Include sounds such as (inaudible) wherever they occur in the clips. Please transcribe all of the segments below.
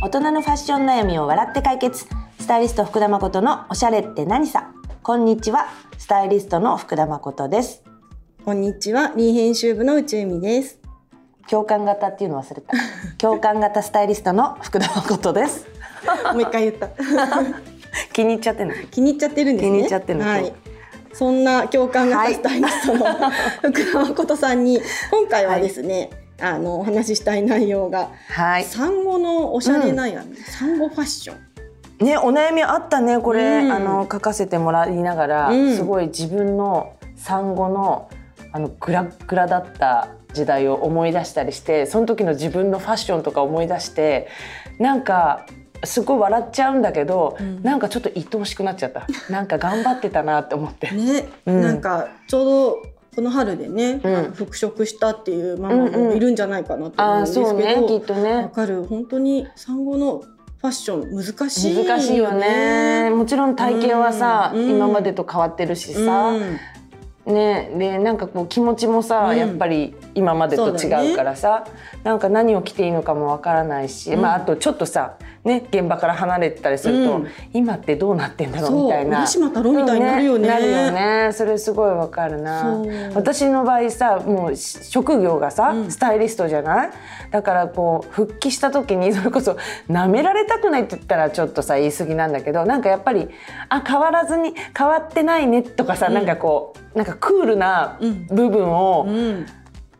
大人のファッション悩みを笑って解決。スタイリスト福田誠のおしゃれって何さ。こんにちは。スタイリストの福田誠です。こんにちは、リー編集部の内海です。共感型っていうの忘れた。共感型スタイリストの福田誠です。もう一回言った。(laughs) 気に入っちゃってんの気に入っちゃってるんですね。気に入っちゃってるのはい。そんな共感型スタイリストの、福田誠さんに今回はですね、あのお話ししたい内容が、はい。産後のおしゃれ悩み、産後ファッション。ねお悩みあったねこれ、うん。あの書かせてもらいながら、うん。すごい自分の産後のあのグラッグラだった時代を思い出したりしてその時の自分のファッションとか思い出してなんかすごい笑っちゃうんだけど、うん。なんかちょっと愛おしくなっちゃった。なんか頑張ってたなって思って。ね、うん。なんかちょうどこの春でね、うん。復職したっていうママもいるんじゃないかなと思うんあですけど、ーそうねきっとわねかる。本当に産後のファッション難しいよね。難しいよね。もちろん体型はさ、うん。今までと変わってるしさ、うんねでなんかこう気持ちもさ、うん。やっぱり今までと違うからさ、なんか何を着ていいのかもわからないし、うん。まああとちょっとさね現場から離れてたりすると、うん。今ってどうなってんだろうみたいな。そうみたいになるよね。なるよね。それすごいわかるな。私の場合さもうし職業がさ、うん。スタイリストじゃない？だからこう復帰した時に (laughs) それこそ舐められたくないって言ったらちょっとさ言い過ぎなんだけどなんかやっぱりあ変わらずに変わってないねとかさ、うん。なんかこうなんかクールなうん。部分を、うん。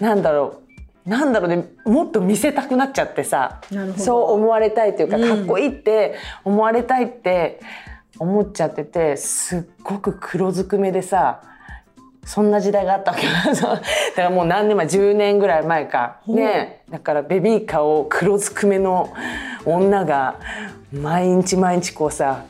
なんだろうなんだろうねもっと見せたくなっちゃってさそう思われたいというか、うん。かっこいいって思われたいって思っちゃっててすっごく黒ずくめでさそんな時代があったわけ (laughs) だからもう何年前10年ぐらい前か。ね。だからベビーカーを黒ずくめの女が毎日毎日こうさ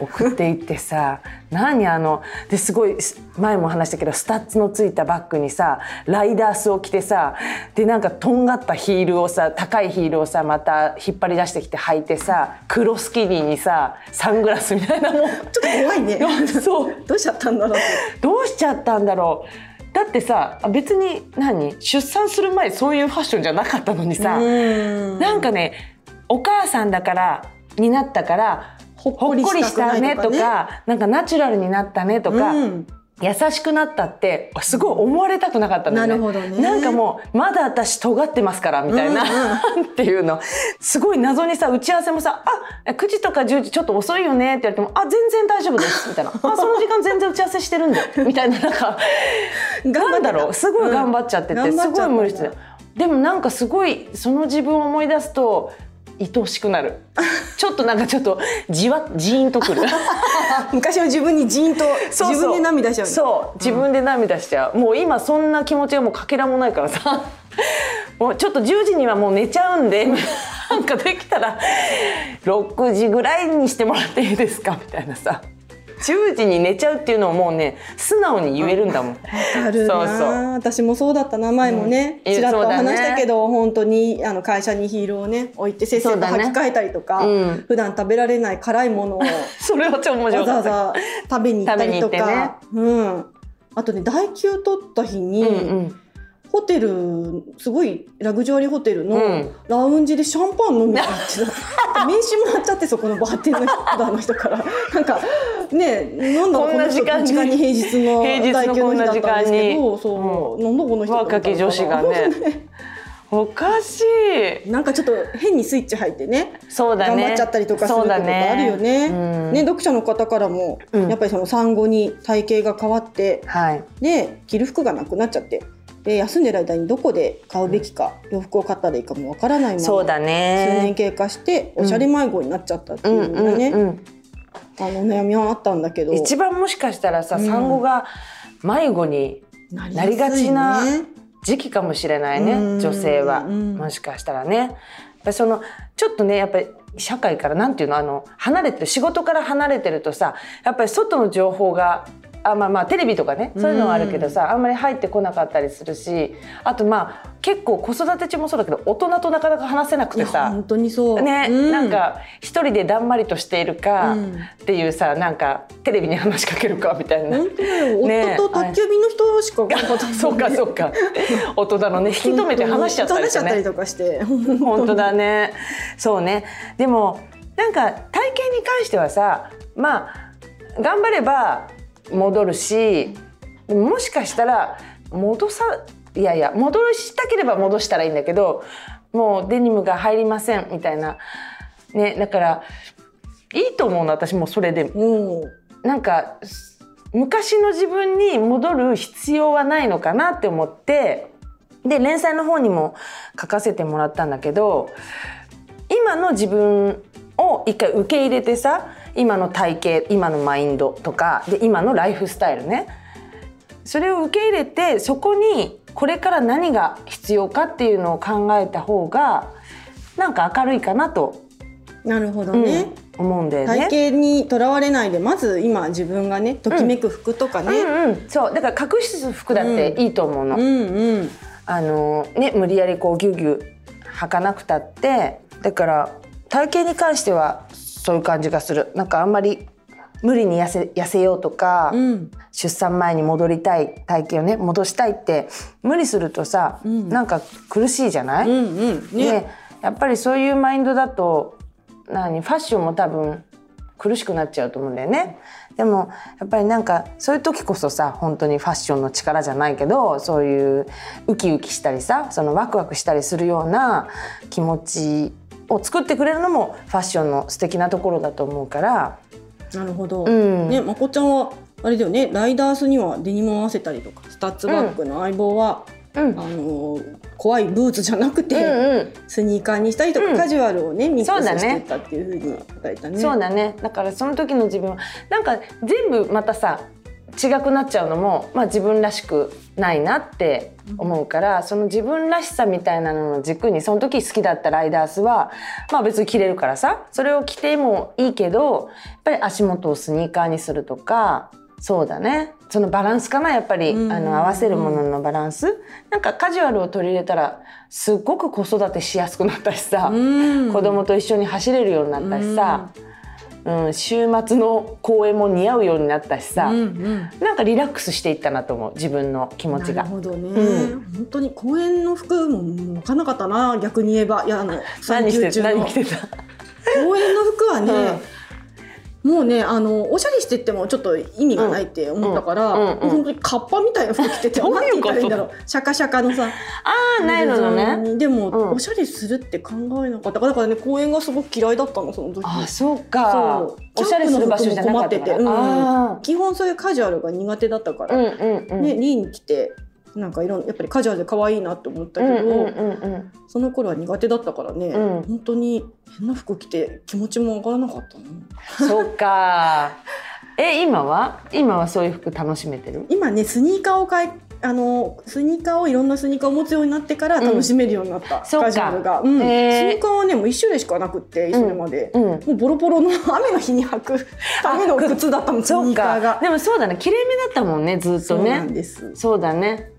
送っていってさ (laughs) 何あのですごい前も話したけどスタッズのついたバッグにさライダースを着てさでなんかとんがったヒールをさ高いヒールをさまた引っ張り出してきて履いてさ黒スキニーにさサングラスみたいなもうちょっと怖いね。(laughs) そう。どうしちゃったんだろう。どうしちゃったんだろう。だってさあ別に何出産する前そういうファッションじゃなかったのにさ、うん。なんかねお母さんだからになったからほっこりしたねとね。かなんかナチュラルになったねとか、うん。優しくなったってすごい思われたくなかったのよね。なるほどね。なんかもうまだ私尖ってますからみたいな、っていうの。すごい謎にさ打ち合わせもさ「あ9時とか10時ちょっと遅いよね」って言われても「あ全然大丈夫です」みたいな「(laughs) あその時間全然打ち合わせしてるんで」(laughs) みたいななんかなんだろうすごい頑張っちゃってて、うん。すごい無理して。でもなんかすごいその自分を思い出すと愛おしくなる。(laughs) ちょっとなんかちょっとじわ (laughs) じーんとくる。昔の自分にジーンと自分で涙しちゃうそう。自分で涙しちゃう、もう今そんな気持ちがもうかけらもないからさ。(laughs) もうちょっと10時にはもう寝ちゃうんで。なんかできたら6時ぐらいにしてもらっていいですか？みたいなさ10時に寝ちゃうっていうのをもうね素直に言えるんだもん。わかるな。そうそう。私もそうだったな前もね、うん。ちらっと話したけど、本当にあの会社にヒールをね置いてせっせと履き替えたりとか、うん。普段食べられない辛いものを (laughs) それは超面白わざかった。わざ食べに行ったりとか、うん、あとね代休取った日に、うんうんホテルすごいラグジュアリーホテルのうん。ラウンジでシャンパン飲みに行ってた。(laughs) 名刺もらっちゃってそこのバーテンの人の人から。なんかねなんだこんな時間に。平日の代休の日だったんですけどに。そう、なんだこの人若き女子がね。(laughs) おかしい。なんかちょっと変にスイッチ入ってねそうだね。頑張っちゃったりとかすることあるよね。うん。ね読者の方からも、うん。やっぱりその産後に体型が変わってはい。で着る服がなくなっちゃってで休んでる間にどこで買うべきか、洋服を買ったらいいかもわからないままそうだ数年ね経過しておしゃれ迷子になっちゃったっていうのがね、うんうんうん。あのお悩みはあったんだけど。一番もしかしたらさ、うん。産後が迷子にななりがちな時期かもしれないね、うん。女性は、うん。もしかしたらね。やっぱりそのちょっとねやっぱり社会からなんていうのあの離れてる仕事から離れてるとさやっぱり外の情報があまあまあテレビとかねそういうのはあるけどさ、あんまり入ってこなかったりするしあとまあ結構子育て中もそうだけど大人となかなか話せなくてさ本当にそう。ね、うん。なんか一人でだんまりとしているかうん。っていうさなんかテレビに話しかけるかみたいな。夫と宅急便の人しか (laughs) そうかそうか。大人のね引き止めて話しちゃったりしてね。話しちゃったりとかして。本当だね。そうね。でもなんか体型に関してはさまあ頑張れば戻るしもしかしたら戻さいやいや戻したければ戻したらいいんだけどもうデニムが入りませんみたいな。ねだからいいと思うの私もそれで。う。んなんか昔の自分に戻る必要はないのかなって思ってで連載の方にも書かせてもらったんだけど今の自分を一回受け入れてさ今の体型今のマインドとかで今のライフスタイルね。それを受け入れてそこにこれから何が必要かっていうのを考えた方がなんか明るいかなと、なるほどうんね、思うんだよね。体型にとらわれないでまず今自分がねときめく服とかね、うんうん、そう。だから隠す服だっていいと思うの。うんうん。あのね無理やりこうギュギュ履かなくたってだから体型に関してはそういう感じがする。なんかあんまり無理に痩せ痩せようとか、うん。出産前に戻りたい体型をね戻したいって無理するとさ、ん。なんか苦しいじゃない、うんうん。ね。でやっぱりそういうマインドだと何？ファッションも多分苦しくなっちゃうと思うんだよね。でもやっぱりなんかそういう時こそさ本当にファッションの力じゃないけどそういうウキウキしたりさそのワクワクしたりするような気持ちを作ってくれるのもファッションの素敵なところだと思うから。なるほど、うん。ねまこちゃんはあれだよね。ライダースにはデニムを合わせたりとかスタッツバッグの相棒は、うん。あのー怖いブーツじゃなくて、うんうん。スニーカーにしたりとか、うん。カジュアルをねミックスしてたっていうふうに書いたね。そうだね。だからその時の自分はなんか全部またさ違くなっちゃうのも、まあ、自分らしくないなって思うから、その自分らしさみたいなのの軸にその時好きだったライダースはまあ別に着れるからさそれを着てもいいけどやっぱり足元をスニーカーにするとかそうだね。そのバランスかなやっぱり、うんあの合わせるもののバランス。なんかカジュアルを取り入れたらすっごく子育てしやすくなったしさ、うん。子供と一緒に走れるようになったしさ、うん、週末の公演も似合うようになったしさ、うんうん。なんかリラックスしていったなと思う自分の気持ちが。なる。ほどね、う本当に公園の服も分かんなかったな逆に言えば。いやあの何して何着てた？公園の服はね、もうねあのおしゃれしてってもちょっと意味がないって思ったから、うん。うん。うん。うん本当にカッパみたいな服着ててどういうこだろう。シャカシャカのさ。ああないのね。でも、うん。おしゃれするって考えなかった。だからね公園がすごく嫌いだったのその時。あそうか。おしゃれする場所じゃなかったうん。あ基本そういうカジュアルが苦手だったから、ーうんうんうん。ねリ来てなんかいろんやっぱりカジュアルで可愛いなって思ったけど、その頃は苦手だったからね、うん。本当に変な服着て気持ちも上がらなかったなそうか。(laughs) え今は？今はそういう服楽しめてる？今ねスニーカーを買いあのスニーカーをいろんなスニーカーを持つようになってから楽しめるようになった、そうか。カジュアルが、うん。スニーカーはねもう一種類しかなくってそれまで、うん。もうボロボロの (laughs) 雨の日に履くための靴だったもんスニーカーが。かでもそうだね。きれいめだったもんねずっとね。です。そうだね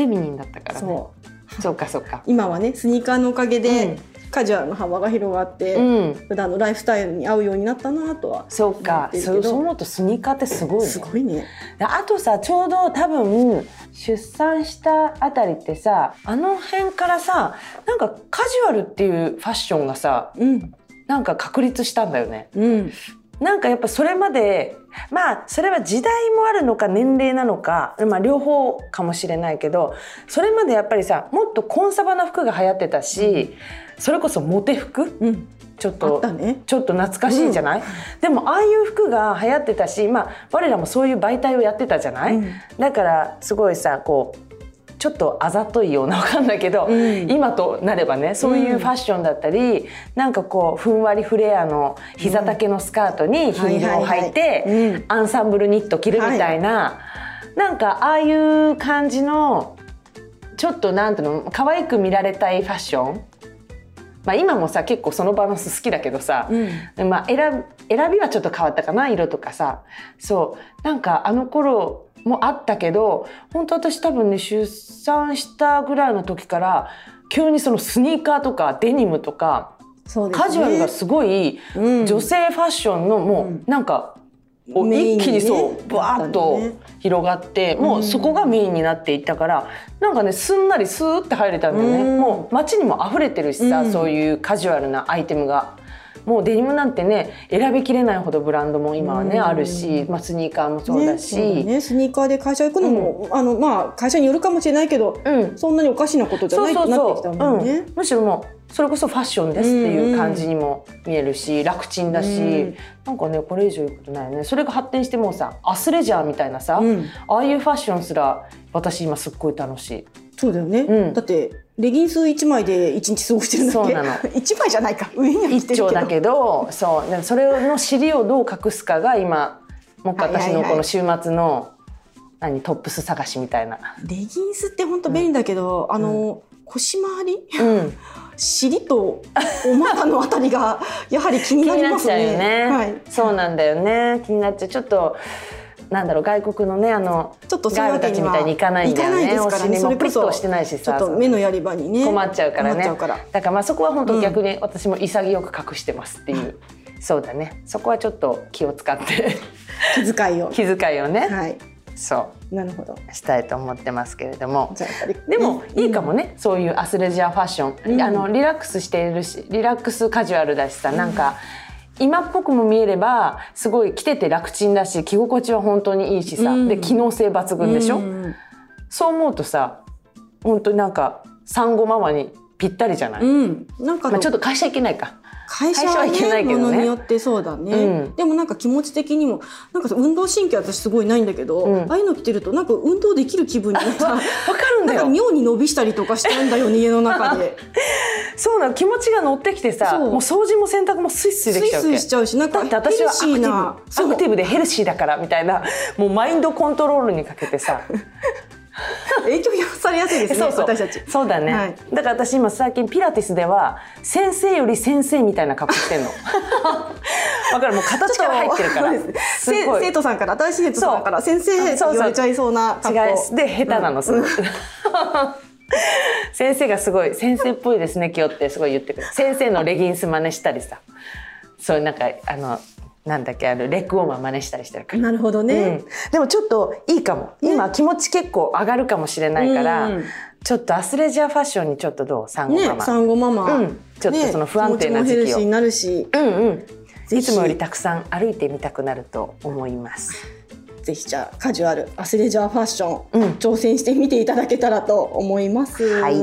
フェミニンだったからね。そう。そうかそうか。今はねスニーカーのおかげで、うん。カジュアルの幅が広がって、うん。普段のライフスタイルに合うようになったなとはそうか。そう思うとスニーカーってすごいね。すごいね。であとさちょうど多分出産したあたりってさあの辺からさなんかカジュアルっていうファッションがさうん。なんか確立したんだよね。うん。なんかやっぱそれまでまあそれは時代もあるのか年齢なのか、まあ、両方かもしれないけどそれまでやっぱりさもっとコンサバな服が流行ってたし、それこそモテ服うん。ちょっとたね。ちょっと懐かしいじゃない、でもああいう服が流行ってたし、まあ、我らもそういう媒体をやってたじゃない、うん。だからすごいさこうちょっとあざといようなわかんないけど、うん。今となればねそういうファッションだったり、なんかこうふんわりフレアの膝丈のスカートにヒールを履いて、はいはいはい。うん。アンサンブルニット着るみたいな、なんかああいう感じのちょっとなんていうの可愛く見られたいファッション。まあ、今もさ結構そのバランス好きだけどさ、うん。まあ、選び選びはちょっと変わったかな色とかさ。そう。なんかあの頃もあったけど本当私多分ね出産したぐらいの時から急にそのスニーカーとかデニムとか、ね。カジュアルがすごいうん。女性ファッションのもうなんか、こうメインにね。一気にそうバーッと広がって、もうそこがメインになっていったからなんかねすんなりスーって入れたんだよね、うん。もう街にも溢れてるしさ、うん。そういうカジュアルなアイテムが。もうデニムなんてね選びきれないほどブランドも今はね、うん。あるし、まあ、スニーカーもそうだし、ねね、スニーカーで会社行くのも、あのまあ会社によるかもしれないけど、うん、そんなにおかしなことじゃないってなってきたもんね。うん、むしろもうそれこそファッションですっていう感じにも見えるし、楽ちんだし、うん。なんかねこれ以上言うことないよねそれが発展してもうさアスレジャーみたいなさ、うん。ああいうファッションすら私今すっごい楽しい。そうだよね、うん。だってレギンス一枚で一日過ごしてるんだそうなの。(laughs) 一枚じゃないか。上には着一てるけど。丁だけどそう。でそれの尻をどう隠すかが今もう一回私のこの週末の何トップス探しみたいな。レギンスって本当便利だけど、あの腰回り？うん。(laughs) 尻とお股のあたりがやはり気に気なりますね。(laughs) ね、はい、そうなんだよね。気になっちゃう。ちょっとなんだろう外国のねあのちょっとそういうガールたちみたいにいかないんだよね。ないですからね。リッとしてないしちょさっと目のやり場にね困っちゃうからね。から。だからまあそこは本当逆に私も潔く隠してますっていう、そうだね。そこはちょっと気を使って。気遣いを。気遣いをね、はい、そなるほど。うしたいと思ってますけれども。でもねいいかもね、そういうアスレジャーファッション、うん。あのリラックスしているしリラックスカジュアルだしさなんか今っぽくも見えればすごい着てて楽ちんだし着心地は本当にいいしさ、うん。で機能性抜群でしょ、うん。そう思うとさ本当になんか産後ママにぴったりじゃない、うん、なんかまあ、ちょっと会社行けないか会社は会社はいけないねけどねものによってそうだね、うん。でもなんか気持ち的にもなんかさ運動神経私すごいないんだけど、うん。ああいうの着てるとなんか運動できる気分になった。(laughs) わかるんだなんかよ妙に伸びしたりとかしちゃうんだよね家の中で。(laughs) そうなの。気持ちが乗ってきてさもう掃除も洗濯もスイスイでスイきちゃうわけ。スイしちゃうしなんかだって私はアクティブアクティブでヘルシーだからみたいなもうマインドコントロールにかけてさ (laughs) (laughs) 影響されやすいですねそうそう。私たち。そうだね、はい。だから私今最近ピラティスでは先生より先生みたいな格好してんの。(laughs) わかる？もう形から入ってるから。生徒さんから新しい生徒さんから先生って言われちゃいそうな格好。違いで下手なのすごく、(laughs) 先生がすごい先生っぽいですね今日ってすごい言ってくる。先生のレギンス真似したりさ。そういうなんかあのなんだっけあのレッグウォーマー真似したりしてるから。なるほどね、うん、でもちょっといいかも、今気持ち結構上がるかもしれないから、うん。ちょっとアスレジャーファッションにちょっとどう？産後ねママ、産後ママ、うん。ちょっとその不安定なね時期を。気持ちもヘルシーになるしうん。うんいつもよりたくさん歩いてみたくなると思います。ぜひじゃあカジュアルアスレジャーファッション、うん。挑戦してみていただけたらと思います。はい。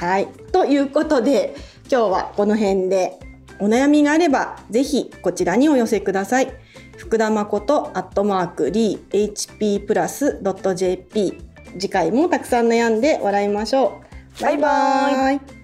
はい。ということで今日はこの辺でお悩みがあればぜひこちらにお寄せください。福田誠アットマークリー HP プラス .jp 次回もたくさん悩んで笑いましょう。バイババイバイ